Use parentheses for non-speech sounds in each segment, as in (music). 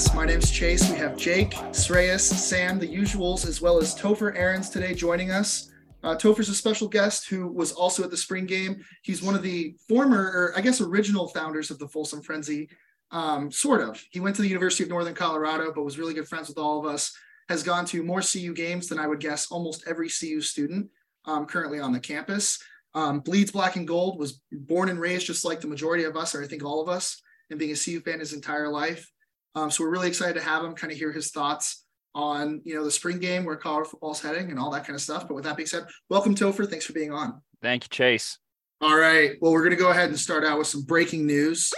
Podcast. My name's Chase. We have Jake, Sreyas, Sam, the usuals, as well as Topher Aarons today joining us. Uh, Topher's a special guest who was also at the spring game. He's one of the former, or I guess original founders of the Folsom Frenzy, um, sort of. He went to the University of Northern Colorado, but was really good friends with all of us. Has gone to more CU games than I would guess almost every CU student um, currently on the campus. Um, bleeds black and gold, was born and raised just like the majority of us, or I think all of us, and being a CU fan his entire life. Um, so we're really excited to have him kind of hear his thoughts on you know the spring game where college football's heading and all that kind of stuff. But with that being said, welcome Topher. Thanks for being on. Thank you, Chase. All right. Well, we're going to go ahead and start out with some breaking news.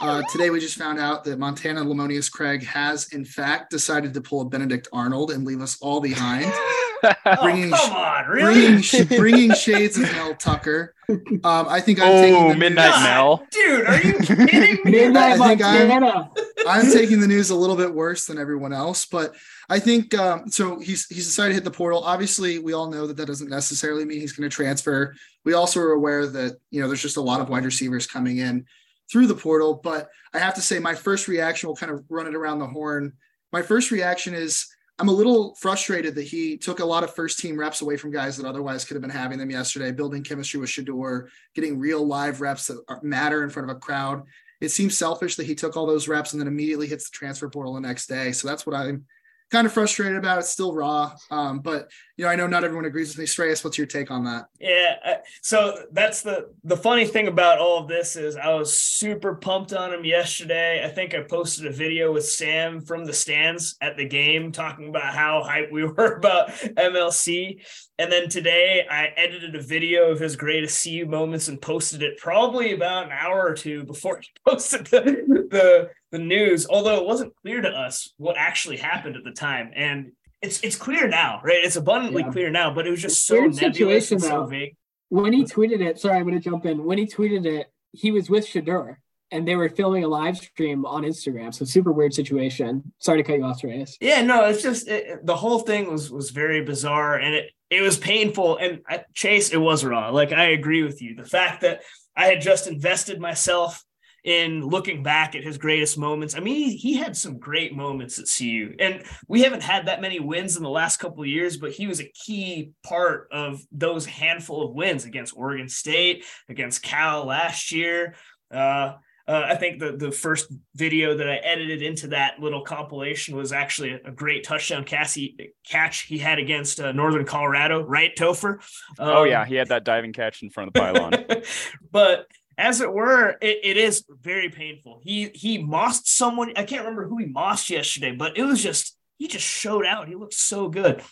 Uh, today, we just found out that Montana Lemonious Craig has, in fact, decided to pull a Benedict Arnold and leave us all behind. (laughs) (laughs) bringing, oh, come on, really? Bringing, (laughs) bringing shades of Mel Tucker. Um, I think I'm oh, taking the Midnight news, Mel. Dude, are you kidding me? (laughs) Midnight I think I'm- I'm taking the news a little bit worse than everyone else, but I think um, so. He's he's decided to hit the portal. Obviously, we all know that that doesn't necessarily mean he's going to transfer. We also are aware that you know there's just a lot of wide receivers coming in through the portal. But I have to say, my first reaction will kind of run it around the horn. My first reaction is I'm a little frustrated that he took a lot of first team reps away from guys that otherwise could have been having them yesterday, building chemistry with Shedeur, getting real live reps that matter in front of a crowd. It seems selfish that he took all those reps and then immediately hits the transfer portal the next day. So that's what I'm kind of frustrated about. It's still raw. Um, but you know, I know not everyone agrees with me. Shreyas, what's your take on that? Yeah. So that's the the funny thing about all of this is I was super pumped on him yesterday. I think I posted a video with Sam from the stands at the game talking about how hype we (laughs) were about MLC. And then today I edited a video of his greatest CU moments and posted it probably about an hour or two before he (laughs) posted the the, the news. Although it wasn't clear to us what actually happened at the time. And it's it's clear now, right? It's abundantly Yeah. clear now, but it was just It's so weird nebulous and so though. vague. When he tweeted it, sorry, I'm going to jump in. When he tweeted it, he was with Shedeur and they were filming a live stream on Instagram. So super weird situation. Sorry to cut you off, Reyes. Yeah, no, it's just it, it- the whole thing was was very bizarre and it it was painful. And I, Chase, it was raw. Like I agree with you. The fact that I had just invested myself in looking back at his greatest moments. I mean, he, he had some great moments at CU, and we haven't had that many wins in the last couple of years. But he was a key part of those handful of wins against Oregon State, against Cal last year. Uh, uh, I think the the first video that I edited into that little compilation was actually a, a great touchdown catch he, catch he had against uh, Northern Colorado, right, Topher? oh Um, yeah, he had that diving catch in front of the pylon. (laughs) but as it were, it, it is very painful. He he mossed someone. I can't remember who he mossed yesterday, but it was just he just showed out. He looked so good.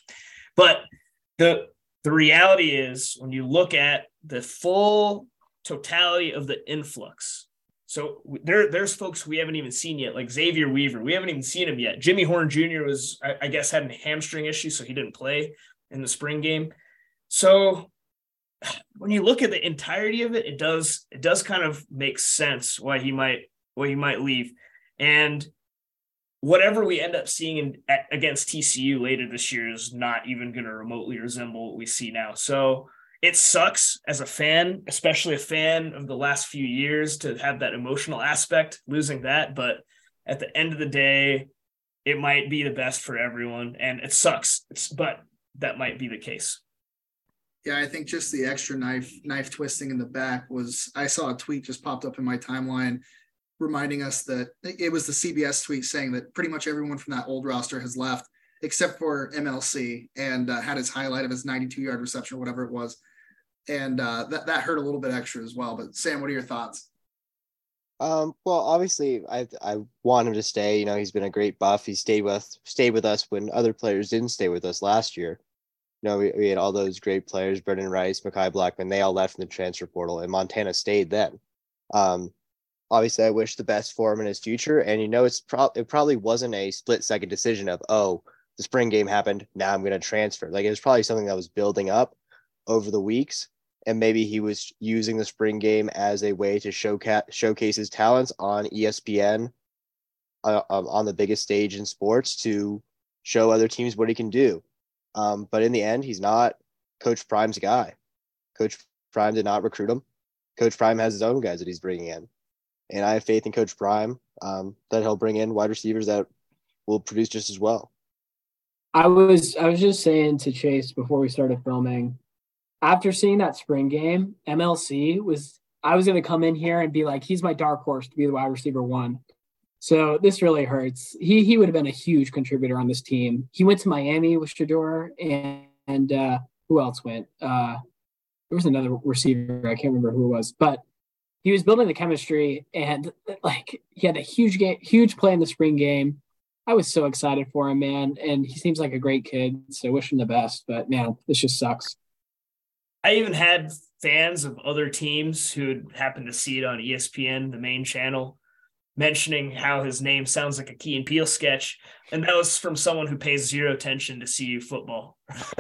But the the reality is when you look at the full totality of the influx. So there, there's folks we haven't even seen yet, like Xavier Weaver. We haven't even seen him yet. Jimmy Horn Jr. was, I, I guess, had a hamstring issue, so he didn't play in the spring game. So when you look at the entirety of it, it does it does kind of make sense why he might why he might leave. And whatever we end up seeing in, at, against TCU later this year is not even going to remotely resemble what we see now. So it sucks as a fan, especially a fan of the last few years, to have that emotional aspect, losing that. But at the end of the day, it might be the best for everyone, and it sucks. It's, but that might be the case. Yeah, I think just the extra knife knife twisting in the back was. I saw a tweet just popped up in my timeline, reminding us that it was the CBS tweet saying that pretty much everyone from that old roster has left except for MLC and uh, had his highlight of his 92 yard reception or whatever it was, and uh, that that hurt a little bit extra as well. But Sam, what are your thoughts? Um, well, obviously, I I want him to stay. You know, he's been a great buff. He stayed with stayed with us when other players didn't stay with us last year. You know, we, we had all those great players: Brendan Rice, Mekhi Blackmon. They all left in the transfer portal, and Montana stayed then. Um, obviously, I wish the best for him in his future. And you know, it's pro- it probably wasn't a split second decision of oh, the spring game happened. Now I'm going to transfer. Like it was probably something that was building up over the weeks and maybe he was using the spring game as a way to showca- showcase his talents on ESPN uh, um, on the biggest stage in sports to show other teams what he can do. Um, but in the end, he's not Coach Prime's guy. Coach Prime did not recruit him. Coach Prime has his own guys that he's bringing in, and I have faith in Coach Prime. um, that he'll bring in wide receivers that will produce just as well. I was I was just saying to Chase before we started filming, after seeing that spring game, MLC was I was gonna come in here and be like, he's my dark horse to be the wide receiver one. So this really hurts. He he would have been a huge contributor on this team. He went to Miami with Shedeur and, and uh, who else went? Uh, there was another receiver. I can't remember who it was, but he was building the chemistry and like he had a huge game, huge play in the spring game. I was so excited for him, man. And he seems like a great kid. So wish him the best. But man, this just sucks. I even had fans of other teams who happened to see it on ESPN, the main channel, mentioning how his name sounds like a Key and Peele sketch. And that was from someone who pays zero attention to CU football.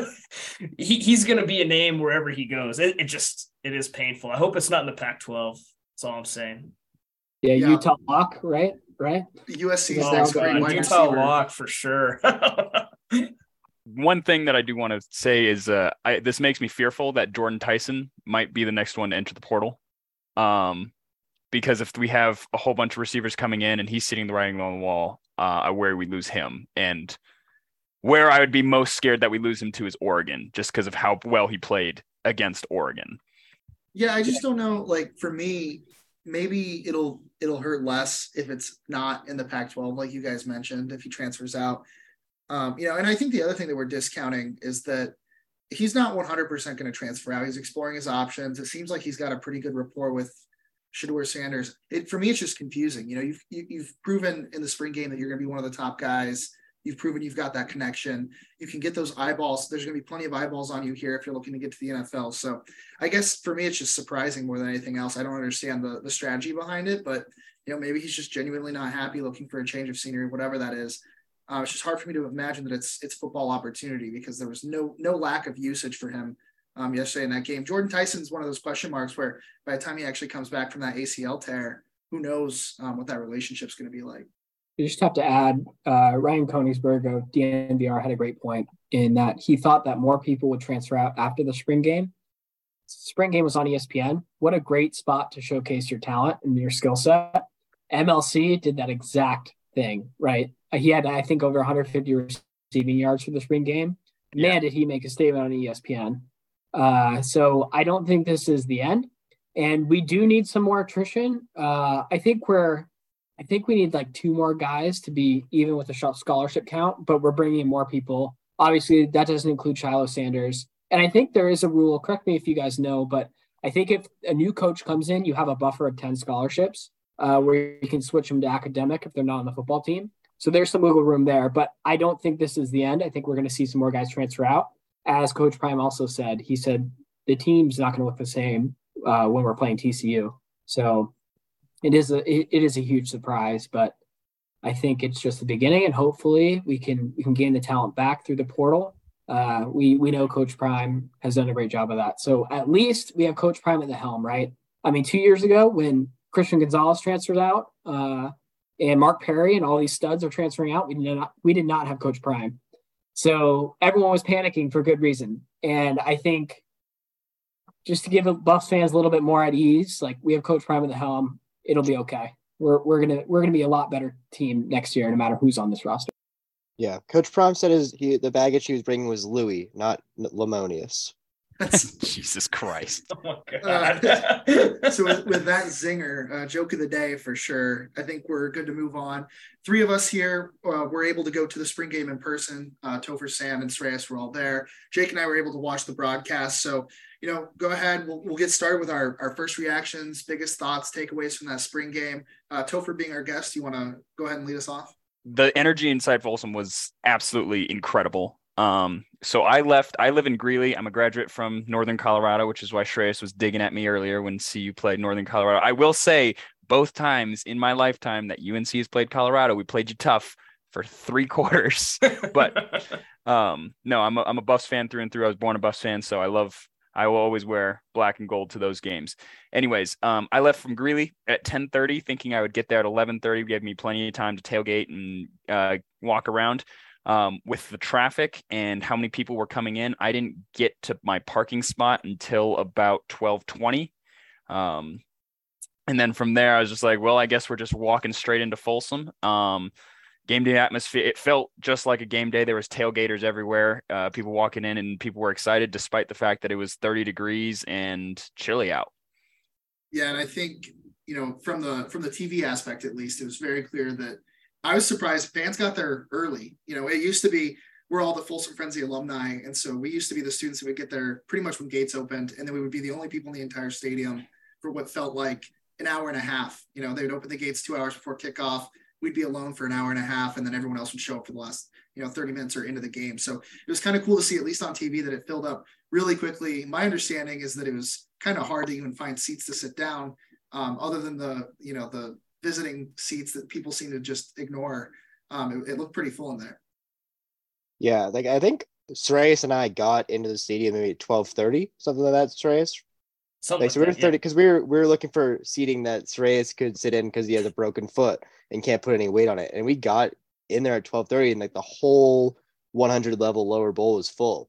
(laughs) he, he's going to be a name wherever he goes. It, it just, it is painful. I hope it's not in the Pac 12. That's all I'm saying. Yeah, Yeah. Utah Lock, right? Right. USC's Oh, next God, great wide Utah receiver. lock for sure. (laughs) One thing that I do want to say is uh, I, this makes me fearful that Jordan Tyson might be the next one to enter the portal. Um, because if we have a whole bunch of receivers coming in and he's sitting the writing on the wall, uh, I worry we lose him. And where I would be most scared that we lose him to is Oregon, just because of how well he played against Oregon. Yeah, I just don't know. Like for me, maybe it'll it'll hurt less if it's not in the Pac-12, like you guys mentioned, if he transfers out. Um, you know, and I think the other thing that we're discounting is that he's not 100% going to transfer out. He's exploring his options. It seems like he's got a pretty good rapport with Shedeur Sanders. It for me, it's just confusing. You know, you've you, you've proven in the spring game that you're going to be one of the top guys. You've proven you've got that connection. You can get those eyeballs. There's going to be plenty of eyeballs on you here if you're looking to get to the NFL. So I guess for me, it's just surprising more than anything else. I don't understand the the strategy behind it, but you know, maybe he's just genuinely not happy, looking for a change of scenery, whatever that is. Uh, it's just hard for me to imagine that it's it's football opportunity because there was no no lack of usage for him um, yesterday in that game. Jordan Tyson's one of those question marks where by the time he actually comes back from that ACL tear, who knows um, what that relationship's going to be like. You just have to add uh, Ryan Koenigsberg of DNVR had a great point in that he thought that more people would transfer out after the spring game. Spring game was on ESPN. What a great spot to showcase your talent and your skill set. MLC did that exact thing, right? He had, I think, over 150 receiving yards for the spring game. Man, did he make a statement on ESPN. Uh, so I don't think this is the end. And we do need some more attrition. Uh, I think we're I think we need like two more guys to be even with the sh- scholarship count, but we're bringing in more people. Obviously, that doesn't include Shiloh Sanders. And I think there is a rule, correct me if you guys know, but I think if a new coach comes in, you have a buffer of 10 scholarships uh, where you can switch them to academic if they're not on the football team. So there's some wiggle room there, but I don't think this is the end. I think we're going to see some more guys transfer out. As Coach Prime also said, he said the team's not going to look the same uh, when we're playing TCU. So it is a it, it is a huge surprise, but I think it's just the beginning, and hopefully we can we can gain the talent back through the portal. Uh, we we know Coach Prime has done a great job of that. So at least we have Coach Prime at the helm, right? I mean, two years ago when Christian Gonzalez transferred out, uh, and Mark Perry and all these studs are transferring out, we did not we did not have Coach Prime. So everyone was panicking for good reason, and I think just to give Buffs fans a little bit more at ease, like we have Coach Prime at the helm it'll be okay. We're we're gonna we're gonna be a lot better team next year, no matter who's on this roster. Yeah, Coach Prime said his he the baggage he was bringing was Louis, not Lemonious. That's (laughs) Jesus Christ. (laughs) oh my Uh, (laughs) so with, with that zinger, uh, joke of the day for sure. I think we're good to move on. Three of us here uh, were able to go to the spring game in person. Uh, Topher, Sam, and Sreyas were all there. Jake and I were able to watch the broadcast. So, you know, go ahead. We'll, we'll get started with our, our first reactions, biggest thoughts, takeaways from that spring game. Uh, Topher being our guest, you want to go ahead and lead us off? the energy inside Folsom was absolutely incredible. Um, so I left. I live in Greeley. I'm a graduate from Northern Colorado, which is why Shreyas was digging at me earlier when CU played Northern Colorado. I will say both times in my lifetime that UNC has played Colorado, we played you tough for three (laughs) quarters. but um, no, I'm a, I'm a Buffs fan through and through. I was born a Buffs fan, so I love. I will always wear black and gold to those games. Anyways, um, I left from Greeley at 10:30, thinking I would get there at 11:30. Gave me plenty of time to tailgate and uh, walk around. Um, with the traffic and how many people were coming in, I didn't get to my parking spot until about 12:20. Um, and then from there, I was just like, well, I guess we're just walking straight into Folsom. Um, game day atmosphere, it felt just like a game day. There was tailgaters everywhere, uh, people walking in, and people were excited despite the fact that it was 30 degrees and chilly out. Yeah, and I think you know from the from the TV aspect at least, it was very clear that I was surprised fans got there early. You know, it used to be we're all the Folsom Frenzy alumni, and so we used to be the students who would get there pretty much when gates opened, and then we would be the only people in the entire stadium for what felt like an hour and a half. You know, they would open the gates two hours before kickoff. We'd be alone for an hour and a half, and then everyone else would show up for the last, you know, 30 minutes or into the game. So it was kind of cool to see, at least on TV, that it filled up really quickly. My understanding is that it was kind of hard to even find seats to sit down, um, other than the, you know, the visiting seats that people seem to just ignore. Um, it, it looked pretty full in there. Yeah, like I think Sreyas and I got into the stadium maybe at twelve thirty, something like that. Sreyas, Something like, so we were that, thirty because we were we were looking for seating that Sreyas could sit in because he has a broken foot and can't put any weight on it, and we got in there at twelve thirty, and like the whole one hundred level lower bowl was full.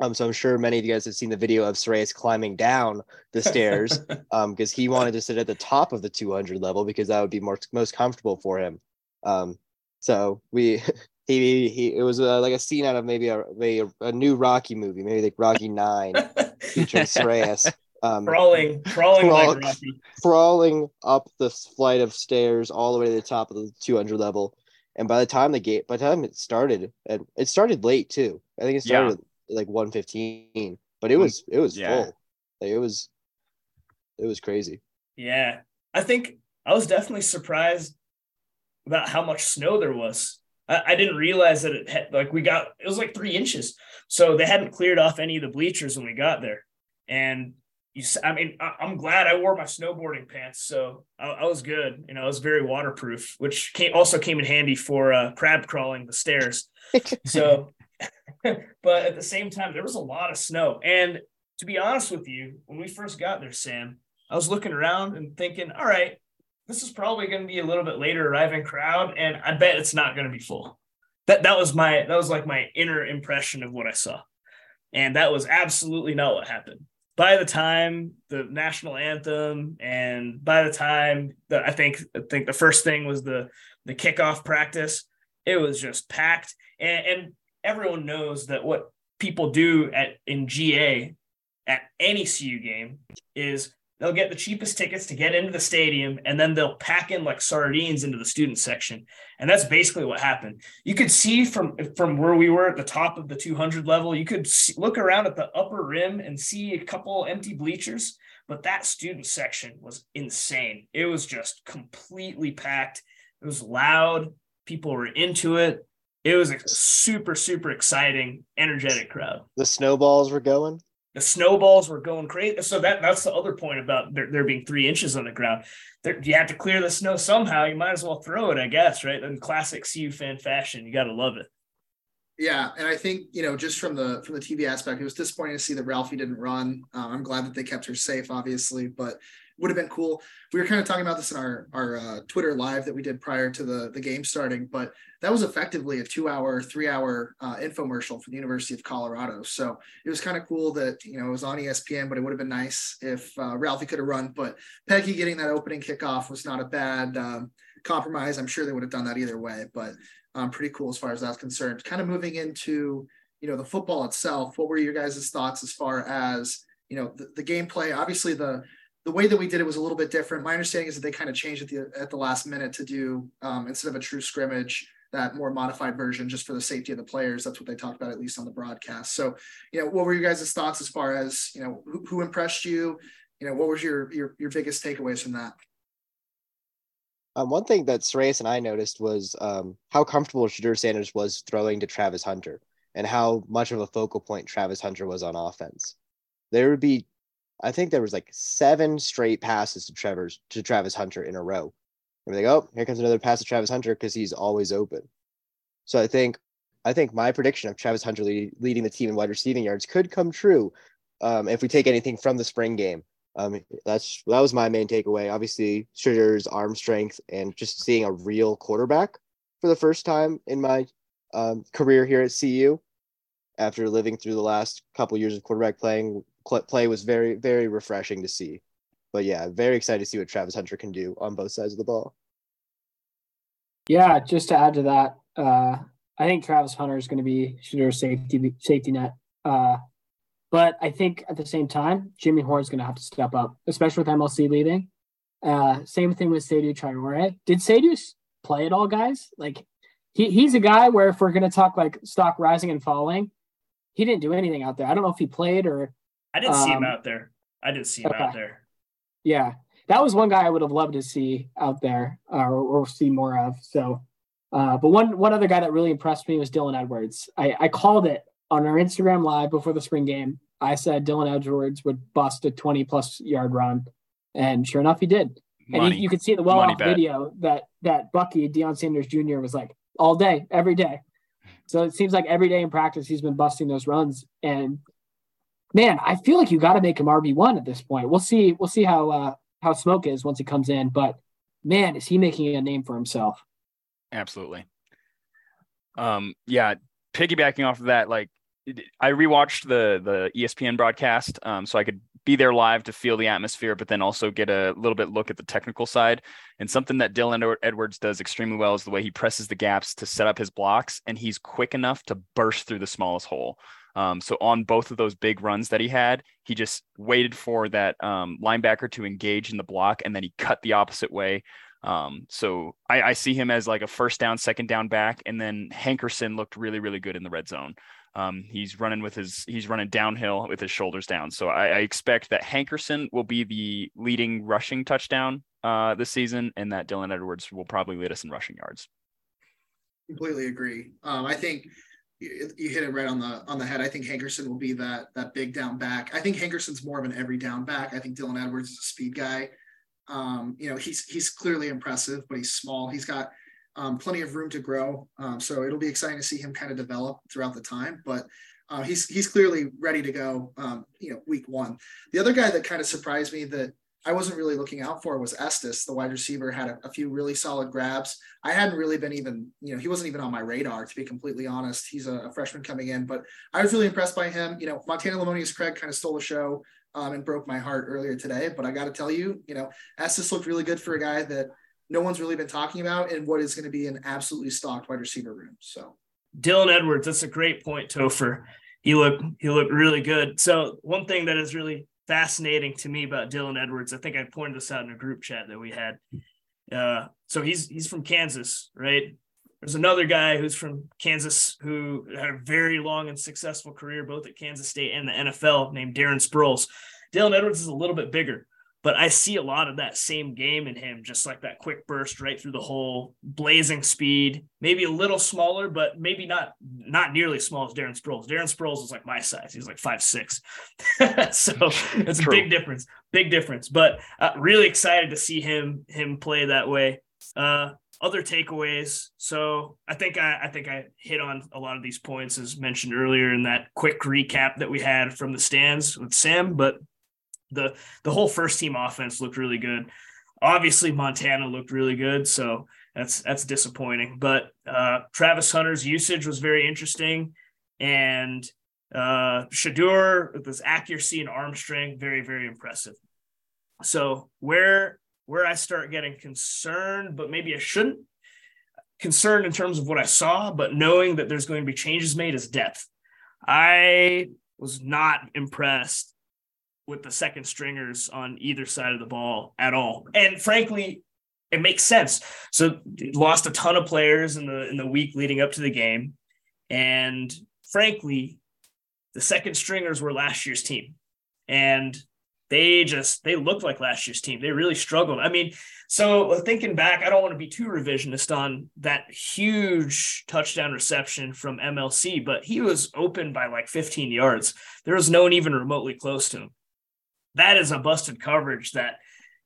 Um, so I'm sure many of you guys have seen the video of Sreyas climbing down the stairs, (laughs) um, because he wanted to sit at the top of the 200 level because that would be more most comfortable for him. Um, so we (laughs) he he it was uh, like a scene out of maybe a, a a new Rocky movie, maybe like Rocky Nine, (laughs) featuring Sreyas. Um, crawling, crawling Crawl- like Rocky. crawling up the flight of stairs all the way to the top of the 200 level. And by the time the gate, by the time it started, and it started late too. I think it started at like 115, but it was it was Yeah. full. Like it was, it was crazy. Yeah, I think I was definitely surprised about how much snow there was. I, I didn't realize that it had like we got it was like three inches, so they hadn't cleared off any of the bleachers when we got there. And you, I mean, I, I'm glad I wore my snowboarding pants, so I, I was good. You know, I was very waterproof, which came also came in handy for uh, crab crawling the stairs. (laughs) So, (laughs) but at the same time, there was a lot of snow. And to be honest with you, when we first got there, Sam, I was looking around and thinking, all right, this is probably going to be a little bit later arriving crowd, and I bet it's not going to be full. That that was my that was like my inner impression of what I saw, and that was absolutely not what happened. By the time the national anthem, and by the time that I think I think the first thing was the the kickoff practice, it was just packed, and, and everyone knows that what people do at in GA at any CU game is they'll get the cheapest tickets to get into the stadium and then they'll pack in like sardines into the student section. And that's basically what happened. You could see from from where we were at the top of the 200 level you could see, look around at the upper rim and see a couple empty bleachers but that student section was insane. It was just completely packed. It was loud. People were into it it was a super super exciting energetic crowd The snowballs were going. the snowballs were going crazy. So that that's the other point about there, there being three inches on the ground. There, you have to clear the snow somehow. You might as well throw it, I guess, right? In classic CU fan fashion, you got to love it. Yeah, and I think you know just from the from the TV aspect, it was disappointing to see that Ralphie didn't run. Uh, I'm glad that they kept her safe, obviously, but would have been cool. We were kind of talking about this in our our uh, Twitter live that we did prior to the the game starting, but that was effectively a two hour, three hour uh, infomercial for the University of Colorado. So it was kind of cool that you know it was on ESPN, but it would have been nice if uh, Ralphie could have run. But Peggy getting that opening kickoff was not a bad um, compromise. I'm sure they would have done that either way, but um, pretty cool as far as that's concerned. Kind of moving into you know the football itself. What were your guys' thoughts as far as you know the, the gameplay? Obviously the the way that we did it was a little bit different. My understanding is that they kind of changed at the at the last minute to do um, instead of a true scrimmage that more modified version just for the safety of the players. That's what they talked about at least on the broadcast. So you know what were your guys' thoughts as far as you know who, who impressed you? You know what was your your your biggest takeaways from that? Um, one thing that Sreyas and I noticed was um, how comfortable Shedeur Sanders was throwing to Travis Hunter and how much of a focal point Travis Hunter was on offense. There would be, I think there was like seven straight passes to Trevor's to Travis Hunter in a row. And we're like, oh, here comes another pass to Travis Hunter because he's always open. So I think, I think my prediction of Travis Hunter lead, leading the team in wide receiving yards could come true um, if we take anything from the spring game. Um, that's that was my main takeaway. Obviously, Shedeur's arm strength and just seeing a real quarterback for the first time in my um, career here at CU. After living through the last couple years of quarterback playing, play was very very refreshing to see. but yeah, very excited to see what Travis Hunter can do on both sides of the ball. Yeah, just to add to that, uh, I think Travis Hunter is going to be Shedeur safety safety net. Uh, but I think at the same time, Jimmy Horn is going to have to step up, especially with MLC leading. Uh, same thing with Seydou Traore. Did Seydou play at all, guys? Like he, he's a guy where if we're going to talk like stock rising and falling, he didn't do anything out there. I don't know if he played or. I didn't um, see him um, out there. I didn't see him okay. out there. Yeah, that was one guy I would have loved to see out there uh, or, or, see more of. So, uh, but one one other guy that really impressed me was Dylan Edwards. I, I called it on our Instagram live before the spring game. I said Dylan Edwards would bust a 20 plus yard run, and sure enough, he did. Money. And he, you could see the well off video that that Bucky Deion Sanders Jr. was like all day, every day. So it seems like every day in practice he's been busting those runs. And man, I feel like you got to make him RB one at this point. We'll see. We'll see how uh, how Smoke is once he comes in. But man, is he making a name for himself? Absolutely. Um, yeah, piggybacking off of that, like I rewatched the the ESPN broadcast, um, so I could be there live to feel the atmosphere, but then also get a little bit look at the technical side. And something that Dylan Edwards does extremely well is the way he presses the gaps to set up his blocks, and he's quick enough to burst through the smallest hole. Um, so on both of those big runs that he had, he just waited for that um, linebacker to engage in the block, and then he cut the opposite way. Um, so I, I, see him as like a first down, second down back, and then Hankerson looked really, really good in the red zone. Um, he's running with his he's running downhill with his shoulders down. So I, I expect that Hankerson will be the leading rushing touchdown uh, this season, and that Dylan Edwards will probably lead us in rushing yards. Completely agree. Um, I think you, hit it right on the on the head. I think Hankerson will be that that big down back. I think Hankerson's more of an every down back. I think Dylan Edwards is a speed guy. Um, you know, he's he's clearly impressive, but he's small. He's got um, plenty of room to grow. Um, so it'll be exciting to see him kind of develop throughout the time. But uh, he's he's clearly ready to go. Um, you know, week one. The other guy that kind of surprised me that I wasn't really looking out for was Estes, the wide receiver, had a, a, few really solid grabs. I hadn't really been even, you know, he wasn't even on my radar, to be completely honest. He's a, a freshman coming in, but I was really impressed by him. You know, Montana Lemonious Craig kind of stole the show um, and broke my heart earlier today, but I got to tell you, you know, Estes looked really good for a guy that no one's really been talking about in what is going to be an absolutely stocked wide receiver room. So Dylan Edwards, that's a great point, Topher. He looked he looked really good. So one thing that is really fascinating to me about Dylan Edwards, I think I pointed this out in a group chat that we had. Uh, so he's he's from Kansas, right? There's another guy who's from Kansas who had a very long and successful career both at Kansas State and the NFL named Darren Sproles. Dylan Edwards is a little bit bigger, but I see a lot of that same game in him, just like that quick burst right through the hole, blazing speed, maybe a little smaller, but maybe not not nearly as small as Darren Sproles. Darren Sproles is like my size; he's like five six, (laughs) so (laughs) it's a big difference, big difference. But uh, really excited to see him him play that way. Uh, other takeaways. So I think I, I think I hit on a lot of these points as mentioned earlier in that quick recap that we had from the stands with Sam, but the the whole first team offense looked really good. Obviously, Montana looked really good, so that's that's disappointing. But uh, Travis Hunter's usage was very interesting, and uh, Shedeur with his accuracy and arm strength, very very impressive. So where where I start getting concerned, but maybe I shouldn't concerned in terms of what I saw, but knowing that there's going to be changes made is depth. I was not impressed with the second stringers on either side of the ball at all. And frankly, it makes sense. So lost a ton of players in the in the week leading up to the game. And frankly, the second stringers were last year's team. And they just they looked like last year's team. They really struggled. I mean, so thinking back, I don't want to be too revisionist on that huge touchdown reception from MLC, but he was open by like 15 yards. There was no one even remotely close to him that is a busted coverage that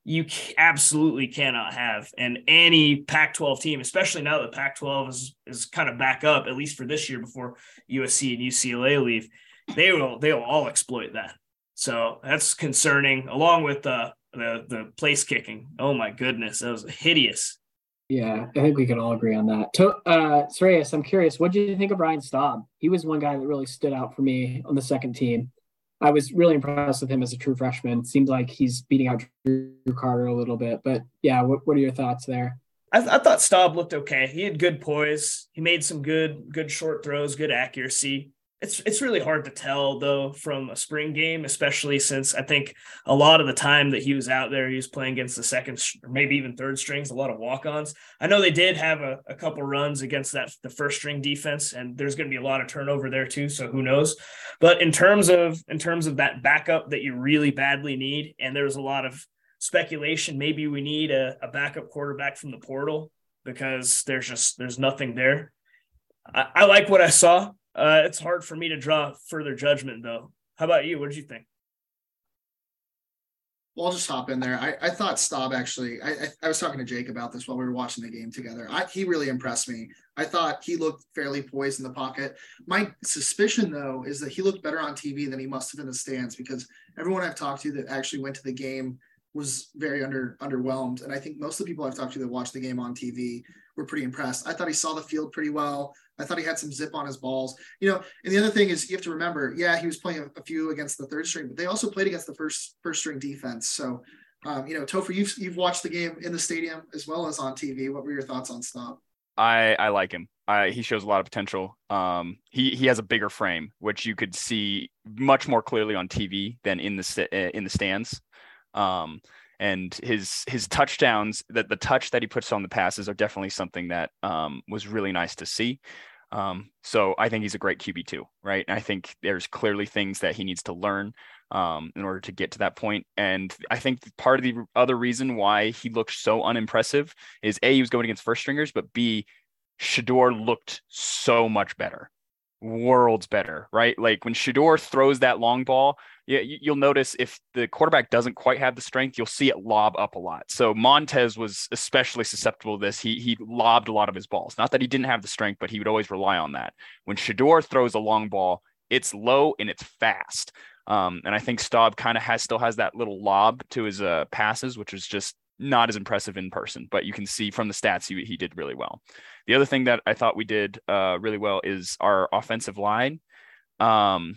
you absolutely cannot have. And any Pac 12 team, especially now that Pac 12 is, is kind of back up, at least for this year before USC and UCLA leave, they will, they will all exploit that. So that's concerning, along with the, the, the place kicking. Oh my goodness, that was hideous. Yeah, I think we can all agree on that. To, uh, I'm curious, what did you think of Ryan Staub? He was one guy that really stood out for me on the second team. I was really impressed with him as a true freshman. Seemed like he's beating out Drew Carter a little bit. But yeah, what, what are your thoughts there? I, th- I thought Staub looked okay. He had good poise. He made some good good short throws, good accuracy it's it's really hard to tell though from a spring game, especially since I think a lot of the time that he was out there, he was playing against the second or maybe even third strings, a lot of walk-ons. I know they did have a, a couple runs against that the first string defense, and there's going to be a lot of turnover there too. So who knows? But in terms of in terms of that backup that you really badly need, and there's a lot of speculation, maybe we need a, a backup quarterback from the portal because there's just there's nothing there. I, I like what I saw. Uh, it's hard for me to draw further judgment, though. How about you? What did you think? Well, I'll just hop in there. I, I thought Staub actually. I, I, I was talking to Jake about this while we were watching the game together. I, he really impressed me. I thought he looked fairly poised in the pocket. My suspicion, though, is that he looked better on TV than he must have in the stands because everyone I've talked to that actually went to the game was very under underwhelmed. And I think most of the people I've talked to that watched the game on TV were pretty impressed. I thought he saw the field pretty well. I thought he had some zip on his balls. You know, and the other thing is you have to remember, yeah, he was playing a, few against the third string, but they also played against the first first string defense. So, um, you know, Topher, you've you've watched the game in the stadium as well as on TV. What were your thoughts on Staub? I I like him. I, he shows a lot of potential. Um, he he has a bigger frame, which you could see much more clearly on TV than in the in the stands. Um, and his his touchdowns that the touch that he puts on the passes are definitely something that um, was really nice to see. Um, so I think he's a great QB too, right? And I think there's clearly things that he needs to learn um, in order to get to that point. And I think part of the other reason why he looked so unimpressive is a he was going against first stringers, but b Shedeur looked so much better worlds better, right? Like when Shedeur throws that long ball, yeah, you'll notice if the quarterback doesn't quite have the strength, you'll see it lob up a lot. So Montez was especially susceptible to this. He he lobbed a lot of his balls. Not that he didn't have the strength, but he would always rely on that. When Shedeur throws a long ball, it's low and it's fast. Um, and I think Staub kind of has still has that little lob to his uh, passes, which is just not as impressive in person, but you can see from the stats he, he did really well. The other thing that I thought we did uh, really well is our offensive line. Um,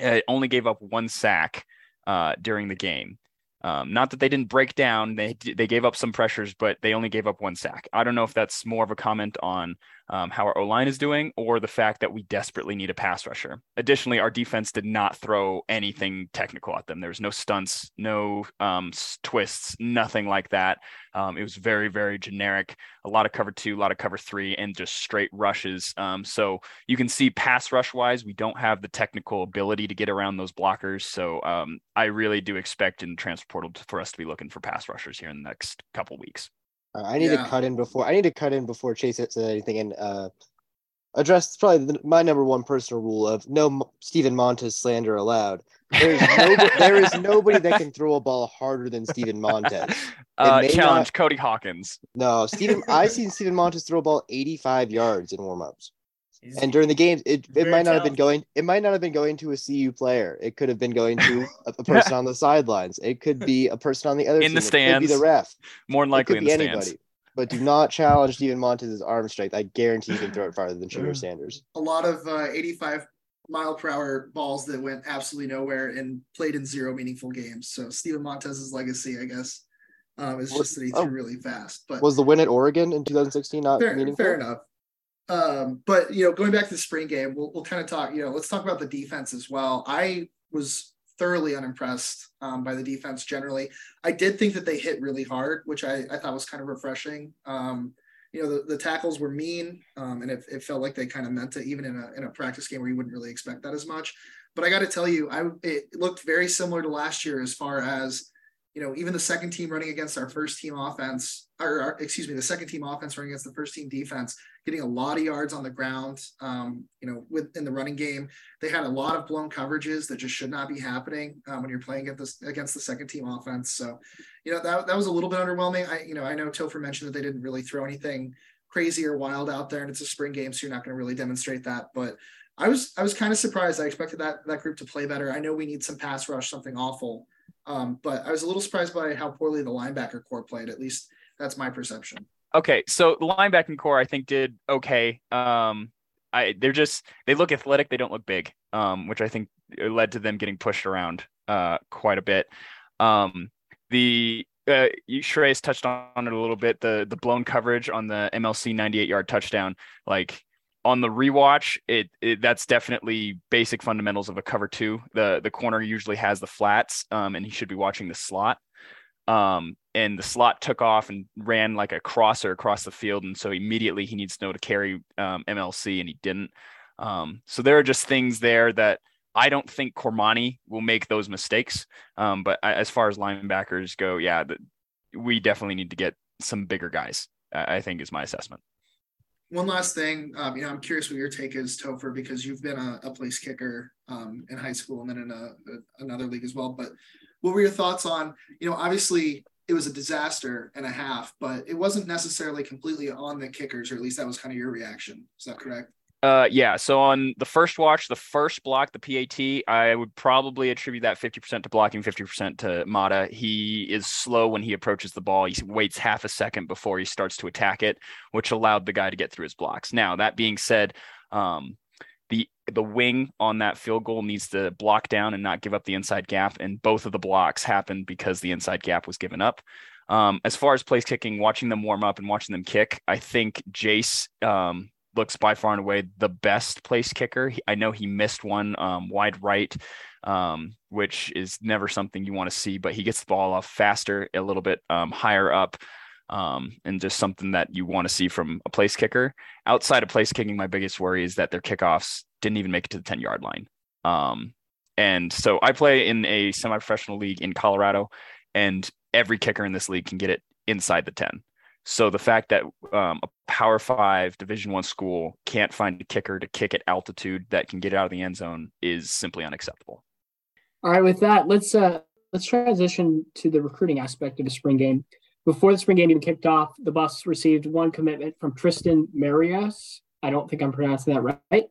it only gave up one sack uh, during the game. Um, not that they didn't break down; they they gave up some pressures, but they only gave up one sack. I don't know if that's more of a comment on um, how our O line is doing or the fact that we desperately need a pass rusher. Additionally, our defense did not throw anything technical at them. There was no stunts, no um, twists, nothing like that. Um, it was very, very generic. A lot of cover two, a lot of cover three, and just straight rushes. Um, so you can see pass rush wise, we don't have the technical ability to get around those blockers. So um, I really do expect in transfer portal for us to be looking for pass rushers here in the next couple weeks. Uh, I need yeah. to cut in before I need to cut in before Chase says anything and uh, address probably the, my number one personal rule of no Steven Montez slander allowed. There is, nobody, (laughs) there is nobody that can throw a ball harder than Steven Montez. Uh, challenge not, Cody Hawkins. No, Steven. I've seen Steven Montez throw a ball 85 yards in warmups. And during the games, it, it might not have been going. It might not have been going to a CU player. It could have been going to (laughs) a, a person on the sidelines. It could be a person on the other in the stands. It could be the ref. More than likely in the anybody. stands. But do not challenge Steven Montez's arm strength. I guarantee you can throw it farther than Shedeur Sanders. A lot of uh, 85 mile per hour balls that went absolutely nowhere and played in zero meaningful games. So Steven Montez's legacy, I guess, um, is just that he threw oh, really fast. But was the win at Oregon in 2016 not fair, meaningful? Fair enough. Um, but you know, going back to the spring game, we'll, we'll kind of talk. You know, let's talk about the defense as well. I was thoroughly unimpressed um, by the defense generally. I did think that they hit really hard, which I, I thought was kind of refreshing. Um, you know, the, the tackles were mean, um, and it, it, felt like they kind of meant it, even in a in a practice game where you wouldn't really expect that as much. But I got to tell you, I it looked very similar to last year as far as you know, even the second team running against our first team offense, or, excuse me, the second team offense running against the first team defense, getting a lot of yards on the ground. Um, you know, within the running game, they had a lot of blown coverages that just should not be happening um, when you're playing against, against the second team offense. So, you know, that, that was a little bit underwhelming. I, you know, I know Topher mentioned that they didn't really throw anything crazy or wild out there, and it's a spring game, so you're not going to really demonstrate that. But I was I was kind of surprised. I expected that that group to play better. I know we need some pass rush, something awful. Um, but I was a little surprised by how poorly the linebacker core played. At least that's my perception. Okay, so the linebacking core I think did okay. Um, I they're just they look athletic, they don't look big, um, which I think led to them getting pushed around uh, quite a bit. Um, the uh, Shreyas touched on it a little bit. The the blown coverage on the MLC 98 yard touchdown, like on the rewatch, it, it, that's definitely basic fundamentals of a cover two. The the corner usually has the flats, um, and he should be watching the slot. Um, and the slot took off and ran like a crosser across the field, and so immediately he needs to know to carry um, MLC, and he didn't. Um, so there are just things there that I don't think Cormani will make those mistakes. Um, but as far as linebackers go, yeah, the, we definitely need to get some bigger guys. I think is my assessment one last thing, um, you know, I'm curious what your take is, Topher, because you've been a, a place kicker um, in high school and then in a, a, another league as well. But what were your thoughts on, you know, obviously it was a disaster and a half, but it wasn't necessarily completely on the kickers, or at least that was kind of your reaction. Is that correct? Uh, yeah. So on the first watch, the first block, the PAT, I would probably attribute that 50% to blocking, 50% to Mata. He is slow when he approaches the ball. He waits half a second before he starts to attack it, which allowed the guy to get through his blocks. Now, that being said, um, the the wing on that field goal needs to block down and not give up the inside gap, and both of the blocks happened because the inside gap was given up. Um, as far as place kicking, watching them warm up and watching them kick, I think Jace um, looks by far and away the best place kicker. I know he missed one um, wide right, um, which is never something you want to see, but he gets the ball off faster, a little bit um, higher up, um, and just something that you want to see from a place kicker. Outside of place kicking, my biggest worry is that their kickoffs didn't even make it to the 10 yard line. Um, and so I play in a semi professional league in Colorado, and every kicker in this league can get it inside the 10. So the fact that um, a Power Five Division One school can't find a kicker to kick at altitude that can get out of the end zone is simply unacceptable. All right, with that, let's uh, let's transition to the recruiting aspect of the spring game. Before the spring game even kicked off, the Buffs received one commitment from Tristan Marias. I don't think I'm pronouncing that right,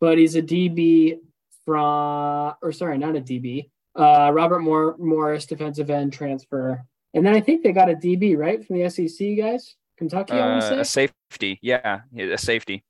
but he's a DB from, or sorry, not a DB. Uh, Robert Moore, Morris, defensive end transfer and then I think they got a DB right from the SEC guys, Kentucky. Uh, a safety, yeah, a safety.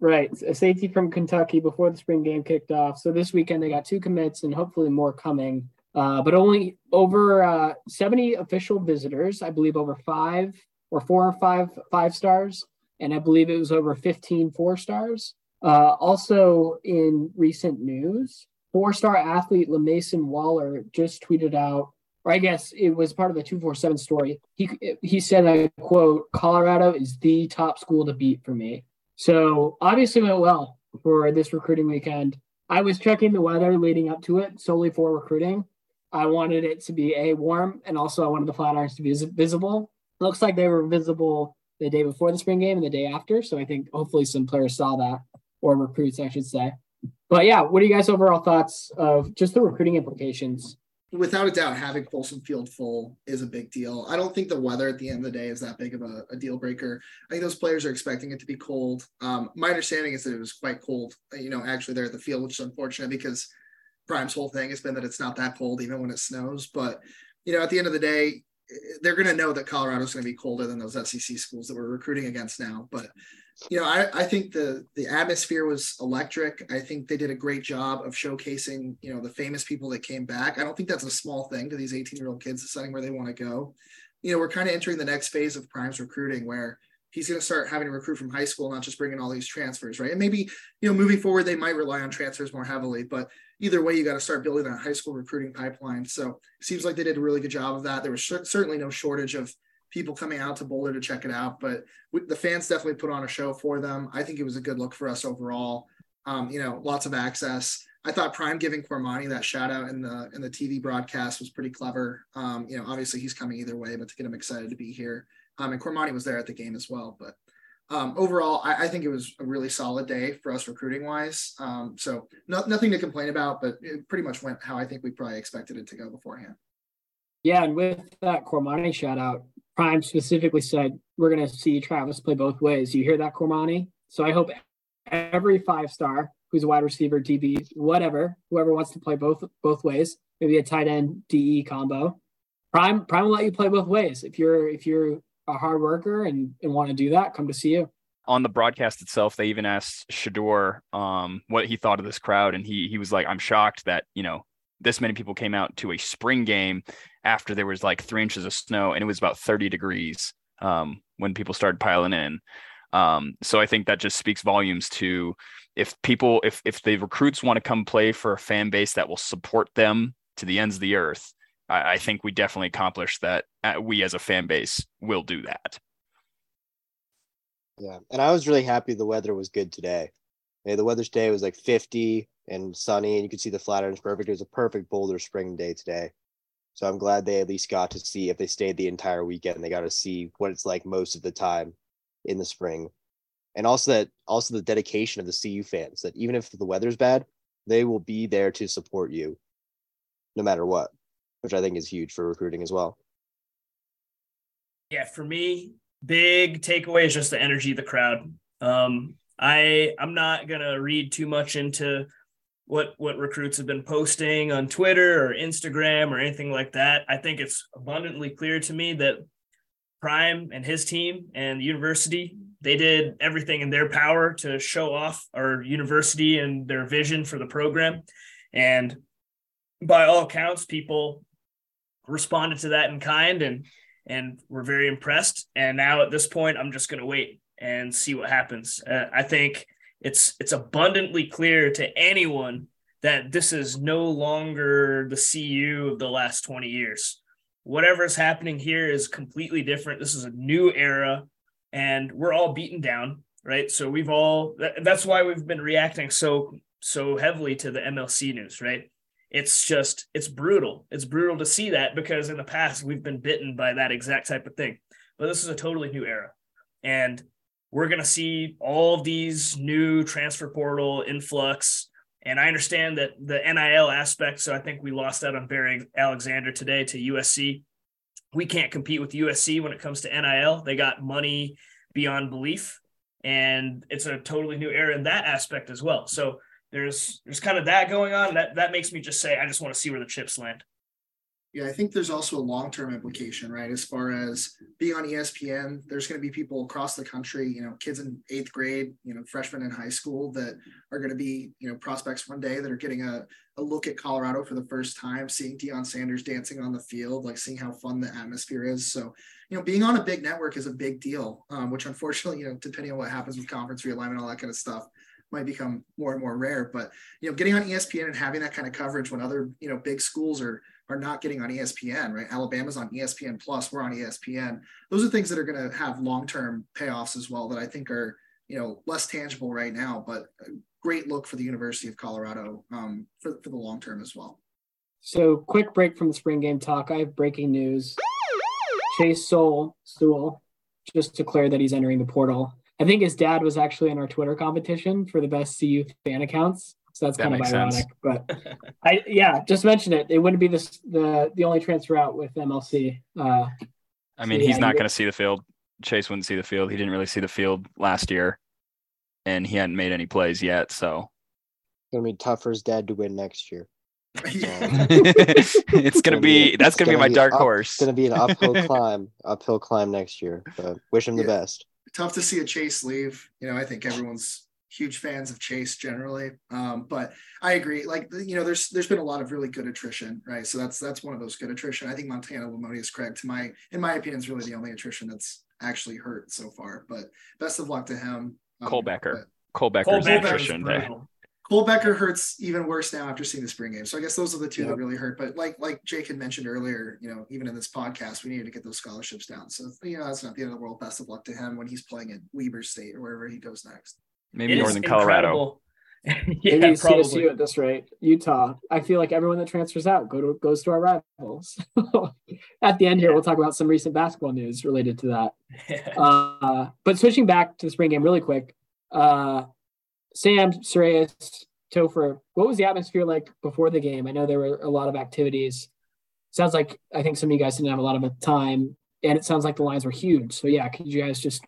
Right, a safety from Kentucky before the spring game kicked off. So this weekend they got two commits and hopefully more coming. Uh, but only over uh, 70 official visitors, I believe over five or four or five five stars, and I believe it was over 15 four stars. Uh, also in recent news, four-star athlete LeMason Waller just tweeted out or I guess it was part of the 247 story. He he said, I quote, Colorado is the top school to beat for me. So obviously went well for this recruiting weekend. I was checking the weather leading up to it solely for recruiting. I wanted it to be a warm and also I wanted the Flatirons to be visible. Looks like they were visible the day before the spring game and the day after. So I think hopefully some players saw that, or recruits, I should say. But yeah, what are you guys' overall thoughts of just the recruiting implications without a doubt, having Folsom Field full is a big deal. I don't think the weather at the end of the day is that big of a, a deal breaker. I think those players are expecting it to be cold. Um, my understanding is that it was quite cold, you know, actually there at the field, which is unfortunate because Prime's whole thing has been that it's not that cold even when it snows. But, you know, at the end of the day, they're going to know that Colorado's going to be colder than those SEC schools that we're recruiting against now. But you know, I, I think the the atmosphere was electric. I think they did a great job of showcasing, you know, the famous people that came back. I don't think that's a small thing to these 18 year old kids deciding where they want to go. You know, we're kind of entering the next phase of Prime's recruiting where he's going to start having to recruit from high school, not just bringing all these transfers, right? And maybe, you know, moving forward, they might rely on transfers more heavily, but either way, you got to start building that high school recruiting pipeline. So it seems like they did a really good job of that. There was certainly no shortage of people coming out to Boulder to check it out. But we, the fans definitely put on a show for them. I think it was a good look for us overall. Um, you know, lots of access. I thought Prime giving Cormani that shout out in the in the TV broadcast was pretty clever. Um, you know, obviously he's coming either way, but to get him excited to be here. Um, and Cormani was there at the game as well. But um, overall, I, I, think it was a really solid day for us recruiting wise. Um, so no, nothing to complain about, but it pretty much went how I think we probably expected it to go beforehand. Yeah, and with that Cormani shout out, Prime specifically said we're going to see Travis play both ways. You hear that, Cormani? So I hope every five star who's a wide receiver, DB, whatever, whoever wants to play both both ways, maybe a tight end DE combo. Prime Prime will let you play both ways. If you're if you're a hard worker and, and want to do that, come to CU. on the broadcast itself, they even asked Shedeur um, what he thought of this crowd, and he he was like, "I'm shocked that you know this many people came out to a spring game after there was like three inches of snow and it was about 30 degrees um, when people started piling in. Um, so I think that just speaks volumes to if people, if if the recruits want to come play for a fan base that will support them to the ends of the earth, I, I think we definitely accomplished that. Uh, we as a fan base will do that. Yeah, and I was really happy the weather was good today. Yeah, the weather today was like 50 and sunny, and you could see the Flatirons perfect. It was a perfect Boulder spring day today. So I'm glad they at least got to see if they stayed the entire weekend, they got to see what it's like most of the time in the spring. And also that also the dedication of the CU fans that even if the weather's bad, they will be there to support you no matter what, which I think is huge for recruiting as well. Yeah, for me, big takeaway is just the energy of the crowd. Um, I I'm not gonna read too much into what what recruits have been posting on Twitter or Instagram or anything like that. I think it's abundantly clear to me that Prime and his team and the university they did everything in their power to show off our university and their vision for the program. And by all accounts people responded to that in kind and and were very impressed. And now at this point i'm just going to wait and see what happens. Uh, i think it's it's abundantly clear to anyone that this is no longer the CU of the last 20 years. Whatever is happening here is completely different. This is a new era and we're all beaten down, right? So we've all that's why we've been reacting so so heavily to the MLC news, right? It's just it's brutal. It's brutal to see that because in the past we've been bitten by that exact type of thing. But this is a totally new era. And we're going to see all these new transfer portal influx. And I understand that the NIL aspect. So I think we lost out on Barry Alexander today to USC. We can't compete with USC when it comes to NIL. They got money beyond belief, and it's a totally new era in that aspect as well. So there's there's kind of that going on. That that makes me just say I just want to see where the chips land. Yeah, I think there's also a long term implication, right? As far as being on ESPN, there's going to be people across the country, you know, kids in eighth grade, you know, freshmen in high school that are going to be, you know, prospects one day that are getting a, a look at Colorado for the first time, seeing Deion Sanders dancing on the field, like seeing how fun the atmosphere is. So, you know, being on a big network is a big deal, um, which unfortunately, you know, depending on what happens with conference realignment, all that kind of stuff, might become more and more rare. But you know, getting on ESPN and having that kind of coverage when other you know big schools are are not getting on ESPN, right? Alabama's on ESPN Plus, we're on ESPN. Those are things that are going to have long-term payoffs as well that I think are, you know, less tangible right now, but great look for the University of Colorado um, for, for the long term as well. So quick break from the spring game talk. I have breaking news. Chase Soul, Sewell, just declared that he's entering the portal. I think his dad was actually in our Twitter competition for the best CU fan accounts. So that's that kind of ironic. Sense. But (laughs) I yeah, just mention it. It wouldn't be this the the only transfer out with MLC. Uh, I mean, so he's yeah, not going to see the field. Chase wouldn't see the field. He didn't really see the field last year, and he hadn't made any plays yet. So it's gonna be tough for his dad to win next year. (laughs) it's gonna be that's gonna, gonna, be my dark up, horse. It's gonna be an uphill (laughs) climb, uphill climb next year. But wish him yeah. the best. Tough to see a Chase leave. You know, I think everyone's huge fans of Chase generally. Um, but I agree. Like you know, there's there's been a lot of really good attrition, right? So that's that's one of those good attrition. I think Montana Lemonious Craig, to my in my opinion, is really the only attrition that's actually hurt so far. But best of luck to him. Um, Cole Becker. Cole Becker's Cole attrition. Cole Becker hurts even worse now after seeing the spring game. So I guess those are the two yep. that really hurt. But like like Jake had mentioned earlier, you know, even in this podcast, we needed to get those scholarships down. So you know, that's not the end of the world. Best of luck to him when he's playing at Weber State or wherever he goes next. Maybe it Northern Colorado. (laughs) yeah, Maybe probably. CSU at this rate. Utah. I feel like everyone that transfers out go to goes to our rivals. (laughs) at the end here, yeah. we'll talk about some recent basketball news related to that. (laughs) uh, but switching back to the spring game really quick, uh, Sam, Sreyas, Topher, what was the atmosphere like before the game? I know there were a lot of activities. Sounds like I think some of you guys didn't have a lot of time, and it sounds like the lines were huge. So yeah, could you guys just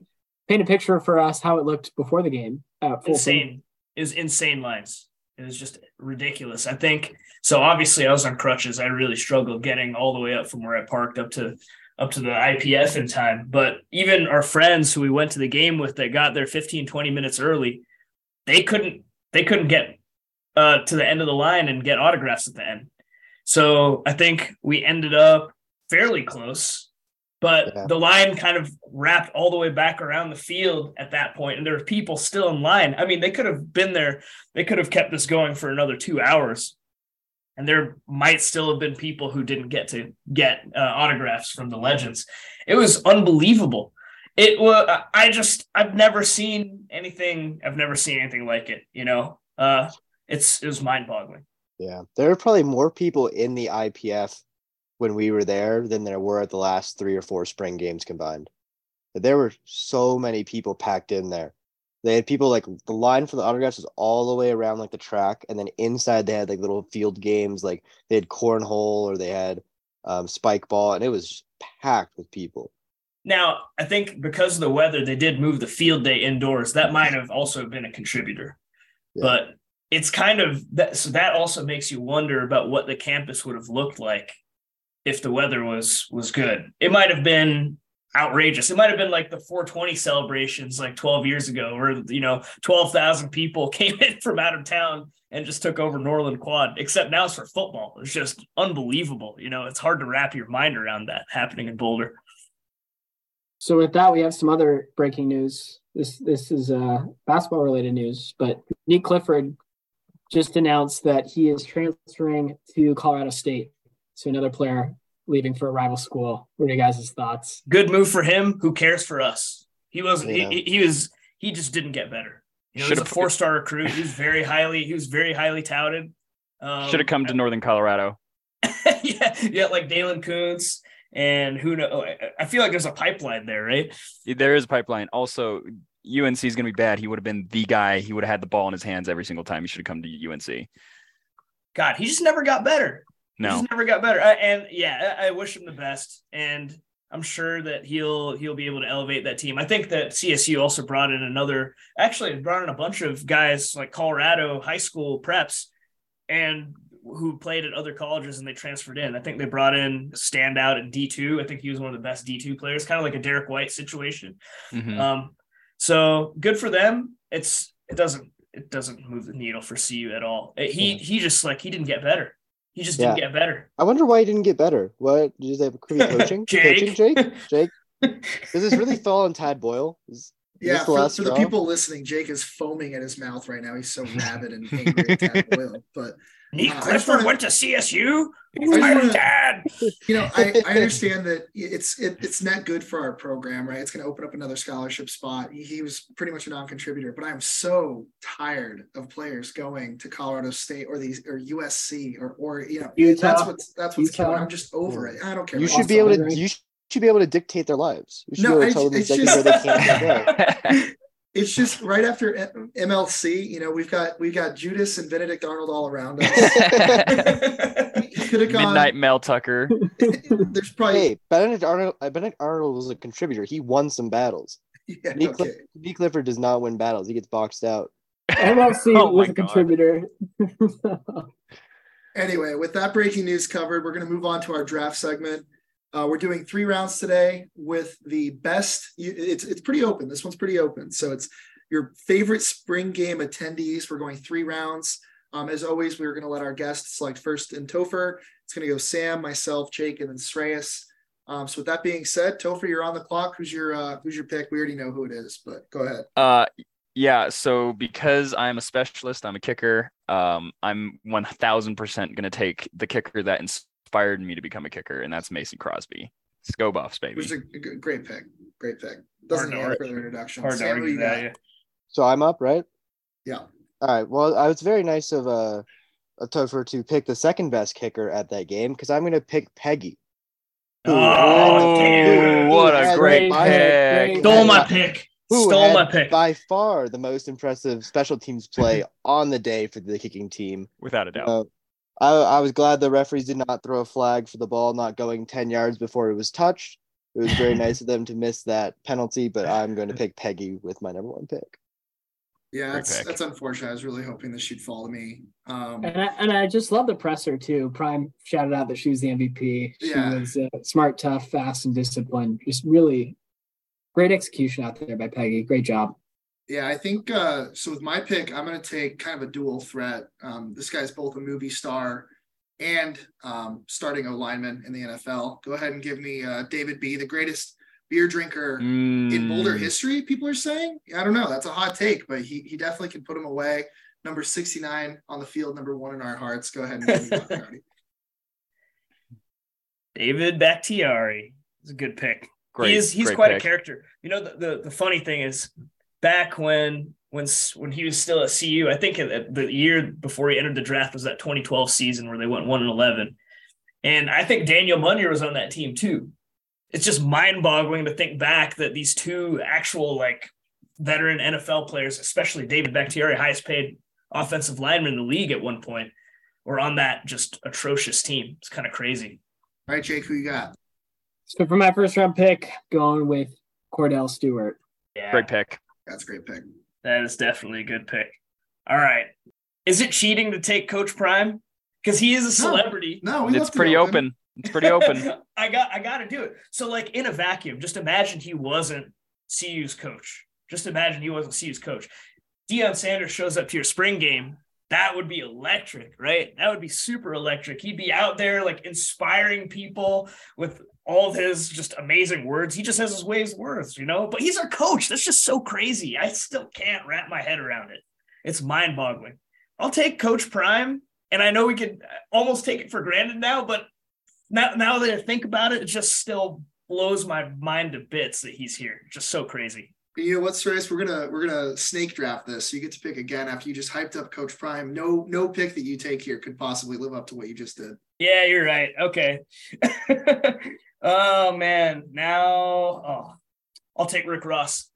paint a picture for us how it looked before the game? Uh, insane. Was insane lines. It was just ridiculous. I think so. Obviously, I was on crutches. I really struggled getting all the way up from where I parked up to up to the IPF in time. But even our friends who we went to the game with that got there 15, 20 minutes early, they couldn't they couldn't get uh, to the end of the line and get autographs at the end. So I think we ended up fairly close, but Yeah. the line kind of wrapped all the way back around the field at that point, and there were people still in line. I mean, they could have been there. They could have kept this going for another two hours, and there might still have been people who didn't get to get uh, autographs from the legends. It was unbelievable. It was. I just. I've never seen anything. I've never seen anything like it. You know. Uh, it's it was mind boggling. Yeah, there were probably more people in the IPF when we were there than there were at the last three or four spring games combined. There were so many people packed in there. They had people like the line for the autographs was all the way around like the track, and then inside they had like little field games, like they had cornhole or they had um, spike ball, and it was packed with people. Now, I think because of the weather, they did move the field day indoors. That might have also been a contributor. Yeah. But it's kind of that so that also makes you wonder about what the campus would have looked like if the weather was was good. It might have been outrageous. It might have been like the 420 celebrations like 12 years ago where you know 12,000 people (laughs) came in from out of town and just took over Norlin Quad. Except now it's for football. It's just unbelievable. You know, it's hard to wrap your mind around that happening in Boulder. So with that, we have some other breaking news. This this is uh, basketball related news, but Nick Clifford just announced that he is transferring to Colorado State. So another player leaving for a rival school. What are you guys' thoughts? good move for him. Who cares for us? He wasn't. Yeah. He, he was. He just didn't get better. You know, he was a four star recruit. He was very highly. He was very highly touted. Um, Should have come to Northern Colorado. (laughs) yeah, yeah, like Daylen Kountz and who know. I feel like there's a pipeline there, right? There is a pipeline. Also, UNC is going to be bad. He would have been the guy. He would have had the ball in his hands every single time. He should have come to UNC. God, he just never got better. No, just never got better. I, and yeah, I, I wish him the best. And I'm sure that he'll he'll be able to elevate that team. I think that CSU also brought in another. Actually, brought in a bunch of guys like Colorado high school preps, and who played at other colleges and they transferred in. I think they brought in standout at D two. I think he was one of the best D two players, kind of like a Derrick White situation. Mhm. Um, so good for them. It's it doesn't it doesn't move the needle for CU at all. It- he he just like he didn't get better. He just didn't Yeah. get better. I wonder why he didn't get better. What did they have creepy coaching? (laughs) Coaching, Jake. Jake? (laughs) Jake? Does this really fall on Tad Boyle? Is, is Yeah, this the for, for the people listening, Jake is foaming at his mouth right now. He's so rabid and angry at Tad Boyle. But Nick Uh, Clifford wanna- went to CSU. Just (laughs) dad. you know, I, I understand that it's it, it's not good for our program, right? It's going to open up another scholarship spot. He, he was pretty much a non-contributor, but I'm so tired of players going to Colorado State or these or USC or or you know Utah. that's what's that's what's Utah. killing. I'm just over it. I don't care. You should be able Austin. to. You should be able to dictate their lives. You should No, be able I- to tell them it's exactly where just- they can't go. (laughs) (laughs) It's just right after M- MLC. You know, we've got we've got Judas and Benedict Arnold all around us. He could have gone. Midnight Mel Tucker. (laughs) There's probably Hey, Benedict Arnold. uh, Benedict Arnold was a contributor. He won some battles. (laughs) yeah, Nick, okay. Cliff- Nick Clifford does not win battles. He gets boxed out. MLC (laughs) Oh was a God. contributor. Anyway, with that breaking news covered, we're going to move on to our draft segment. Uh, we're doing three rounds today with the best. It's it's pretty open. This one's pretty open. So it's your favorite spring game attendees. We're going three rounds. Um, as always, we're going to let our guests select first and Topher. It's going to go Sam, myself, Jake, and then Shreyas. Um, so with that being said, Topher, you're on the clock. Who's your uh, who's your pick? We already know who it is, but go ahead. Uh, yeah. So because I'm a specialist, I'm a kicker. Um, I'm 1,000% going to take the kicker that inspired me to become a kicker, and that's Mason Crosby. Let's go Buffs, baby. Which is a, a g- great pick. Great pick. Doesn't to need any further introduction. Hard Sam, who argue that. yeah. So I'm up, right? Yeah. All right. Well, uh, was very nice of uh, of Topher to pick the second best kicker at that game because I'm going to pick Peggy. who Oh, had- dude. what a great by- pick. Stole my pick. who Stole my pick. by far the most impressive special teams play (laughs) on the day for the kicking team. Without a doubt. Uh, I, I was glad the referees did not throw a flag for the ball not going 10 yards before it was touched. It was very (laughs) nice of them to miss that penalty, but I'm going (laughs) to pick Peggy with my number one pick. Yeah, that's that's unfortunate. I was really hoping that she'd fall to me. Um, And I, and I just love the presser too. Prime shouted out that she was the MVP. She Yeah. was uh, smart, tough, fast, and disciplined. Just really great execution out there by Peggy. Great job. Yeah, I think uh, so. With my pick, I'm going to take kind of a dual threat. Um, this guy's both a movie star and um, starting O lineman in the NFL. Go ahead and give me uh, David B, the greatest beer drinker in Boulder Mm, history. People are saying. I don't know. That's a hot take, but he he definitely can put him away. Number 69 on the field, number one in our hearts. Go ahead and give me that, (laughs) David Bakhtiari is a good pick. Great, he is he's great quite pick. a character. You know the, the the funny thing is back when when when he was still at CU, I think at the year before he entered the draft was that 2012 season where they went 1 and 11. And I think Daniel Munyer was on that team too. It's just mind-boggling to think back that these two actual like veteran NFL players, especially David Bakhtiari, highest paid offensive lineman in the league at one point, were on that just atrocious team. It's kind of crazy. All right, Jake, who you got? So for my first round pick, going with Kordell Stewart. Yeah. Great pick. That's a great pick. That is definitely a good pick. All right. Is it cheating to take Coach Prime? Because he is a celebrity. No, we It's left it pretty open. It's pretty open. (laughs) I got I gotta do it. So, like in a vacuum, just imagine he wasn't CU's coach. Just imagine he wasn't CU's coach. Deion Sanders shows up to your spring game. That would be electric, right? That would be super electric. He'd be out there like inspiring people with all of his just amazing words. He just has his ways words, you know. But he's our coach. That's just so crazy. I still can't wrap my head around it. It's mind boggling. I'll take Coach Prime, and I know we could almost take it for granted now, but now, now that I think about it, it just still blows my mind to bits that he's here. Just so crazy. You know what, Strays? We're gonna we're gonna snake draft this. You get to pick again after you just hyped up Coach Prime. No no pick that you take here could possibly live up to what you just did. Yeah, you're right. Okay. (laughs) oh man, now oh, I'll take Rick Ross.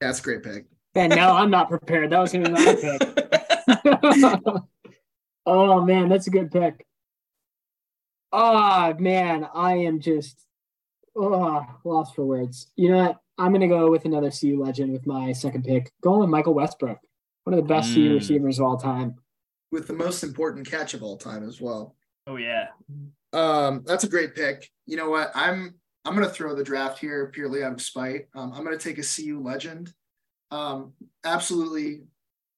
That's a great pick. And now I'm not prepared. That was going to be my pick. (laughs) (laughs) oh man, that's a good pick. Oh man, I am just oh lost for words. You know what? I'm gonna go with another CU legend with my second pick. Going with Michael Westbrook, one of the best CU Mm. receivers of all time. With the most important catch of all time as well. oh yeah. Um, that's a great pick. You know what? I'm I'm gonna throw the draft here purely out of spite. Um, I'm gonna take a CU legend. Um, absolutely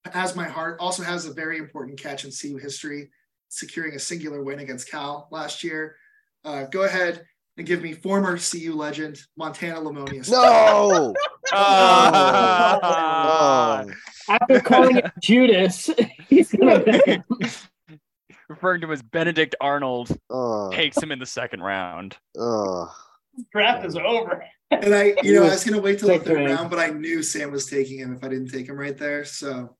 has my heart. Also has a very important catch in CU history, securing a singular win against Cal last year. Uh, go ahead and give me former CU legend Montana Lemonious. No. Oh. (laughs) (laughs) After calling it Judas, (laughs) he's gonna. Referring to him as Benedict Arnold Oh. takes him in the second round. Oh. Draft is over. And I, you know, I was gonna wait till the third round, but I knew Sam was taking him if I didn't take him right there. So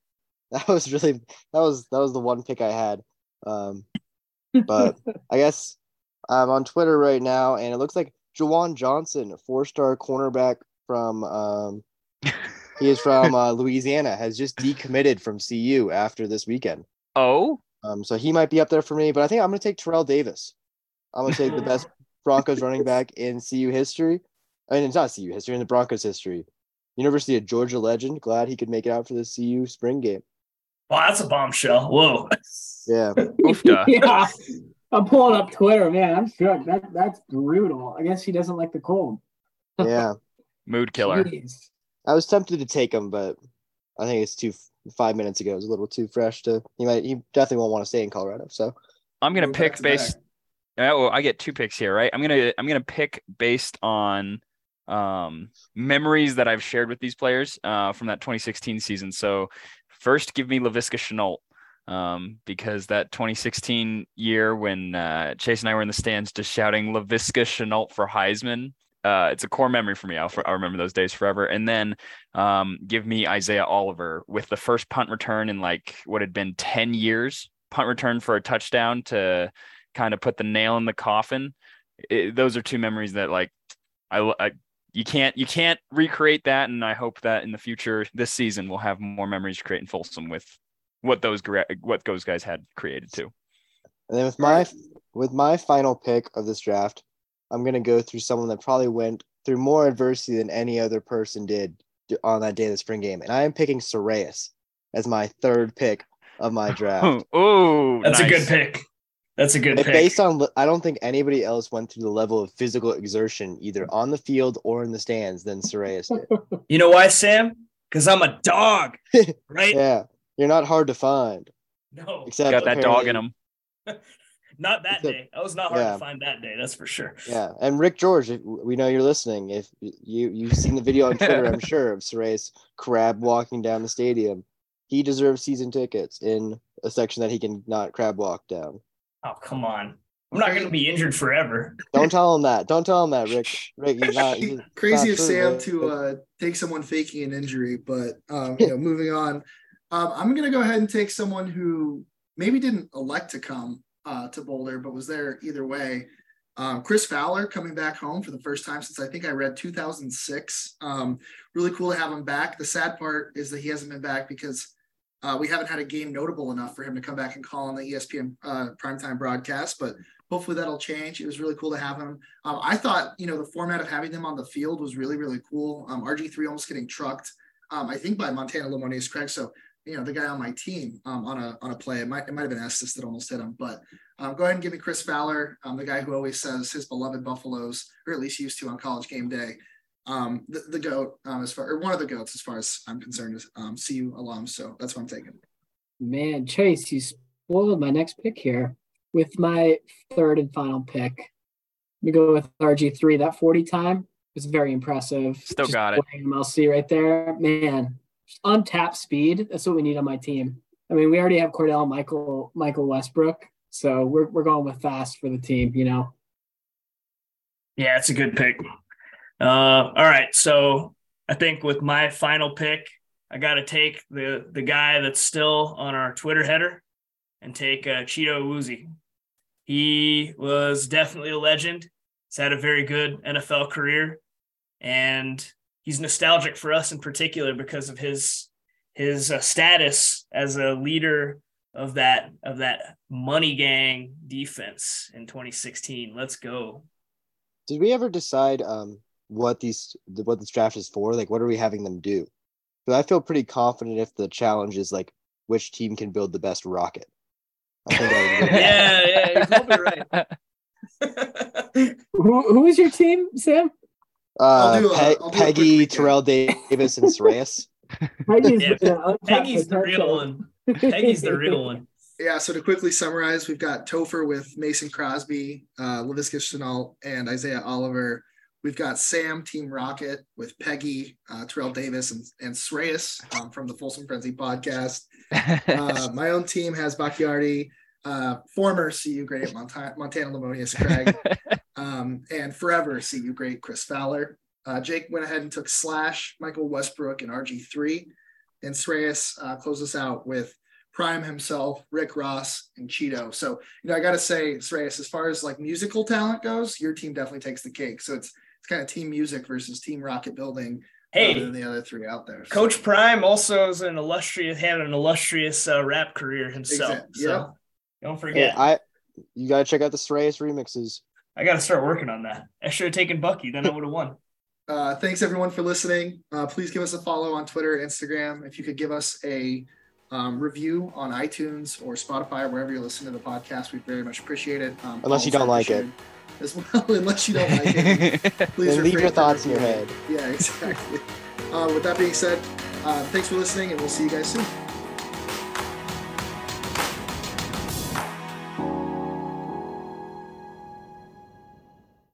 That was really that was that was the one pick I had. Um, (laughs) but I guess I'm on Twitter right now, and it looks like Jawan Johnson, four-star cornerback from um, he is from uh, (laughs) Louisiana, has just decommitted from CU after this weekend. Oh, Um, so he might be up there for me, but I think I'm going to take Terrell Davis. I'm going to take the best (laughs) Broncos running back in CU history. I mean, it's not CU history, in the Broncos history. University of Georgia legend. Glad he could make it out for the CU spring game. Wow, that's a bombshell. Whoa. Yeah. (laughs) (laughs) yeah, I'm pulling up Twitter, man. I'm shook. That that's brutal. I guess he doesn't like the cold. Yeah. (laughs) Mood killer. Jeez. I was tempted to take him, but I think it's too five minutes ago. It was a little too fresh to. He might. He definitely won't want to stay in Colorado. So I'm gonna Go pick to based. back. Yeah, well, I get two picks here, right? I'm gonna I'm gonna pick based on um, memories that I've shared with these players uh, from that 2016 season. So first, give me Laviska Shenault. Um, because that 2016 year when uh, Chase and I were in the stands just shouting Laviska Shenault for Heisman, uh, it's a core memory for me. I'll, I'll remember those days forever. And then um, give me Isaiah Oliver with the first punt return in like what had been 10 years, punt return for a touchdown to kind of put the nail in the coffin. It, those are two memories that like I, I you can't you can't recreate that, and I hope that in the future this season we'll have more memories to create in Folsom with what those what those guys had created too. And then with my with my final pick of this draft, I'm gonna go through someone that probably went through more adversity than any other person did on that day of the spring game, and I am picking Sreyas. as my third pick of my (laughs) draft. oh, That's a good pick. That's a good And pick. based on, I don't think anybody else went through the level of physical exertion either on the field or in the stands than Sreyas did. (laughs) you know why, Sam? Because I'm a dog, (laughs) right? Yeah, you're not hard to find. No, Except Got that dog in him. (laughs) not that Except- day. I was not hard yeah. to find that day. That's for sure. Yeah, and Rick George, if we know you're listening. If you you've seen the video on Twitter, I'm sure of Sreyas crab walking down the stadium. He deserves season tickets in a section that he can not crab walk down. Oh, come on. I'm not going to be injured forever. Don't tell him that. Don't tell him that, Rick. (laughs) Rick, he's not. he's- (laughs) Crazy not of Sam Rick. to uh, take someone faking an injury, but um, (laughs) you know, moving on. Um, I'm going to go ahead and take someone who maybe didn't elect to come uh, to Boulder, but was there either way. Um, Chris Fowler coming back home for the first time since I think I read 2006. Um, really cool to have him back. The sad part is that he hasn't been back because uh, we haven't had a game notable enough for him to come back and call on the ESPN uh, primetime broadcast, but hopefully that'll change. It was really cool to have him. Um, I thought, you know, the format of having them on the field was really, really cool. Um, RG3 almost getting trucked, um, I think by Montana Lemonious Craig. So, you know, the guy on my team um, on a on a play, it might it might have been Estes that almost hit him. But um, go ahead and give me Chris Fowler, um, the guy who always says his beloved Buffaloes, or at least used to on College Game Day. Um, the, the goat, um, as far or one of the goats, as far as I'm concerned, is um, CU alum. So that's what I'm taking. Man, Chase, you spoiled my next pick here with my third and final pick. We go with RG3. That 40 time was very impressive. Still Just got it. playing MLC right there. Man, just untapped speed. That's what we need on my team. I mean, we already have Kordell, Michael, Michael Westbrook. So we're, we're going with fast for the team, you know. Yeah, it's a good pick. Uh, all right, so I think with my final pick, I got to take the the guy that's still on our Twitter header and take uh, Chido Awuzie. He was definitely a legend. He's had a very good NFL career, and he's nostalgic for us in particular because of his his uh, status as a leader of that of that money gang defense in 2016. Let's go. Did we ever decide um what these what this draft is for? Like, what are we having them do? Because I feel pretty confident if the challenge is like which team can build the best rocket. I think I would (laughs) yeah, yeah, you're probably right. Who, who is your team, Sam? Uh, I'll do a- Pe- I'll do a quick Peggy. Terrell Davis, and Sreyas. (laughs) Peggy's, Yeah, the Peggy's the real one. Peggy's the real one. (laughs) Yeah, so to quickly summarize, we've got Topher with Mason Crosby, uh, Laviska Shenault, and Isaiah Oliver. We've got Sam, Team Rocket, with Peggy, uh, Terrell Davis, and, and Sreyas um, from the Folsom Frenzy podcast. Uh, (laughs) my own team has Bakhtiari, uh, former CU great Montana, Montana Lemonious Craig, (laughs) um, and forever CU great Chris Fowler. Uh, Jake went ahead and took Slash, Michael Westbrook, and RG3. And Sreyas uh, closed us out with Prime himself, Rick Ross, and Chido. So, you know, I got to say, Sreyas, as far as like musical talent goes, your team definitely takes the cake. So it's it's kind of team music versus team rocket building other Hey, than the other three out there. So- Coach Prime also is an illustrious had an illustrious uh, rap career himself. Exact- So yeah. don't Hey, forget. I you gotta check out the Sreyas remixes. I got to start working on that. I should have taken Bucky, then I would have won. (laughs) Uh, thanks everyone for listening. Uh, please give us a follow on Twitter, Instagram. If you could give us a um, review on iTunes or Spotify or wherever you listen to the podcast, we'd very much appreciate it. Um, Unless you don't like us it. As well, (laughs) unless you don't like it. (laughs) Please leave your thoughts in your head. Yeah, (laughs) exactly. Uh, with that being said, uh, thanks for listening, and we'll see you guys soon.